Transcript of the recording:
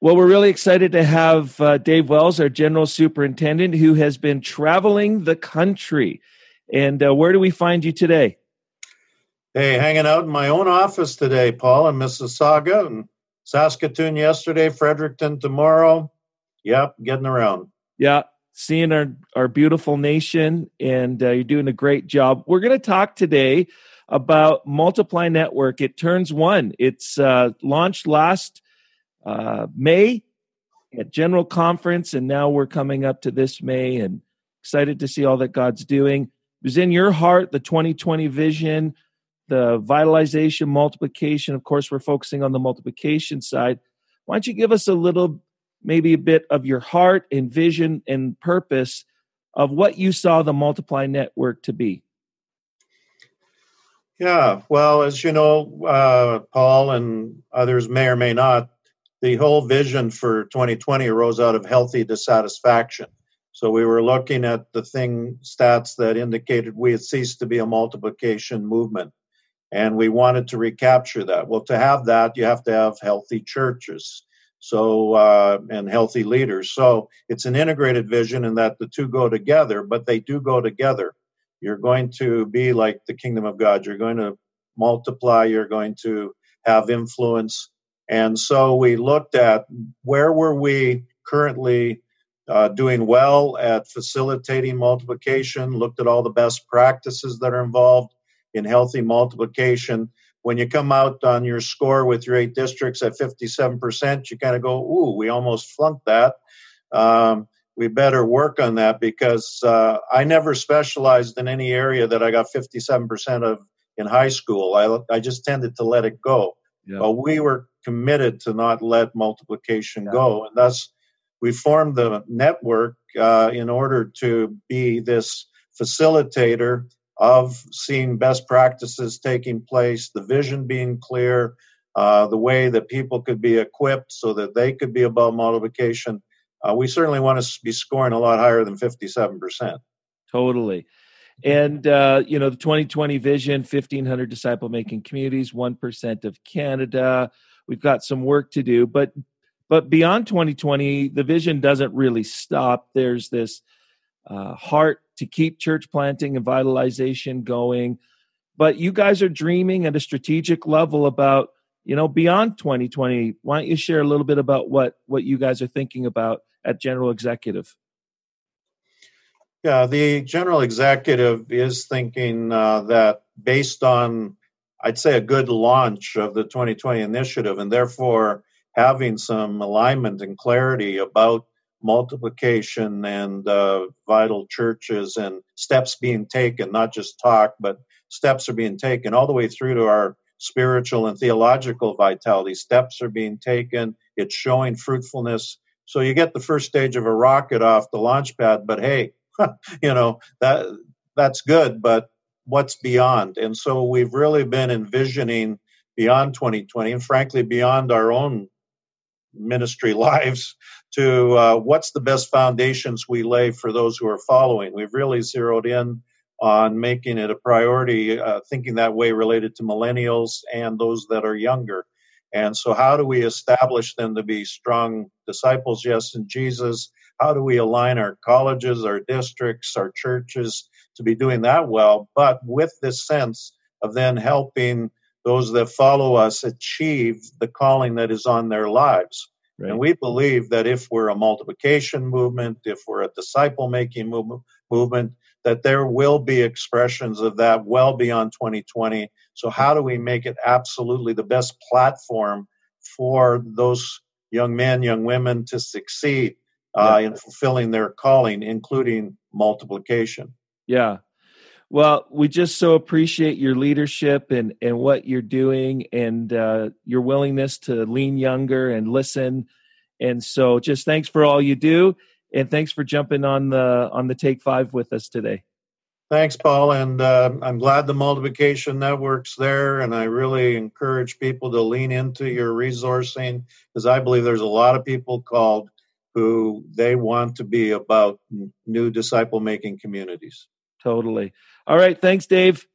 Well, we're really excited to have uh, Dave Wells, our general superintendent, who has been traveling the country. And uh, where do we find you today? Hey, hanging out in my own office today, Paul, in Mississauga and Saskatoon yesterday, Fredericton tomorrow. Yep, getting around. Yeah, seeing our, our beautiful nation, and uh, you're doing a great job. We're going to talk today about Multiply Network. It turns one. It's uh, launched last uh, May at General Conference, and now we're coming up to this May and excited to see all that God's doing. It was in your heart, the 2020 vision the vitalization, multiplication. Of course, we're focusing on the multiplication side. Why don't you give us a little, maybe a bit of your heart and vision and purpose of what you saw the Multiply Network to be? Yeah, well, as you know, uh, Paul and others may or may not, the whole vision for 2020 arose out of healthy dissatisfaction. So we were looking at the thing stats that indicated we had ceased to be a multiplication movement and we wanted to recapture that. Well, to have that, you have to have healthy churches, so uh, and healthy leaders. So it's an integrated vision in that the two go together, but they do go together. You're going to be like the kingdom of God. You're going to multiply. You're going to have influence. And so we looked at where were we currently uh, doing well at facilitating multiplication, looked at all the best practices that are involved, in healthy multiplication. When you come out on your score with your eight districts at 57%, you kind of go, ooh, we almost flunked that. Um, we better work on that because uh, I never specialized in any area that I got 57% of in high school. I, I just tended to let it go. Yeah. But we were committed to not let multiplication yeah. go. And thus, we formed the network uh, in order to be this facilitator of seeing best practices taking place, the vision being clear, uh, the way that people could be equipped so that they could be above multiplication. Uh, we certainly want to be scoring a lot higher than 57%. Totally. And, uh, you know, the 2020 vision 1,500 disciple making communities, 1% of Canada. We've got some work to do. But, but beyond 2020, the vision doesn't really stop. There's this uh, heart to keep church planting and vitalization going. But you guys are dreaming at a strategic level about, you know, beyond 2020. Why don't you share a little bit about what what you guys are thinking about at General Executive? Yeah, the General Executive is thinking uh, that based on, I'd say, a good launch of the 2020 initiative, and therefore having some alignment and clarity about multiplication and uh, vital churches and steps being taken, not just talk, but steps are being taken all the way through to our spiritual and theological vitality. Steps are being taken, it's showing fruitfulness. So you get the first stage of a rocket off the launch pad, but hey, you know, that that's good, but what's beyond? And so we've really been envisioning beyond 2020 and frankly beyond our own ministry lives to uh, what's the best foundations we lay for those who are following. We've really zeroed in on making it a priority, uh, thinking that way related to millennials and those that are younger. And so, how do we establish them to be strong disciples? Yes, in Jesus. How do we align our colleges, our districts, our churches to be doing that well? But with this sense of then helping those that follow us achieve the calling that is on their lives. Right. And we believe that if we're a multiplication movement, if we're a disciple making movement, movement, that there will be expressions of that well beyond 2020. So, how do we make it absolutely the best platform for those young men, young women to succeed uh, yeah. in fulfilling their calling, including multiplication? Yeah. Well, we just so appreciate your leadership and, and what you're doing and uh, your willingness to lean younger and listen. And so just thanks for all you do. And thanks for jumping on the on the take five with us today. Thanks, Paul. And uh, I'm glad the multiplication network's there. And I really encourage people to lean into your resourcing because I believe there's a lot of people called who they want to be about new disciple making communities. Totally. All right. Thanks, Dave.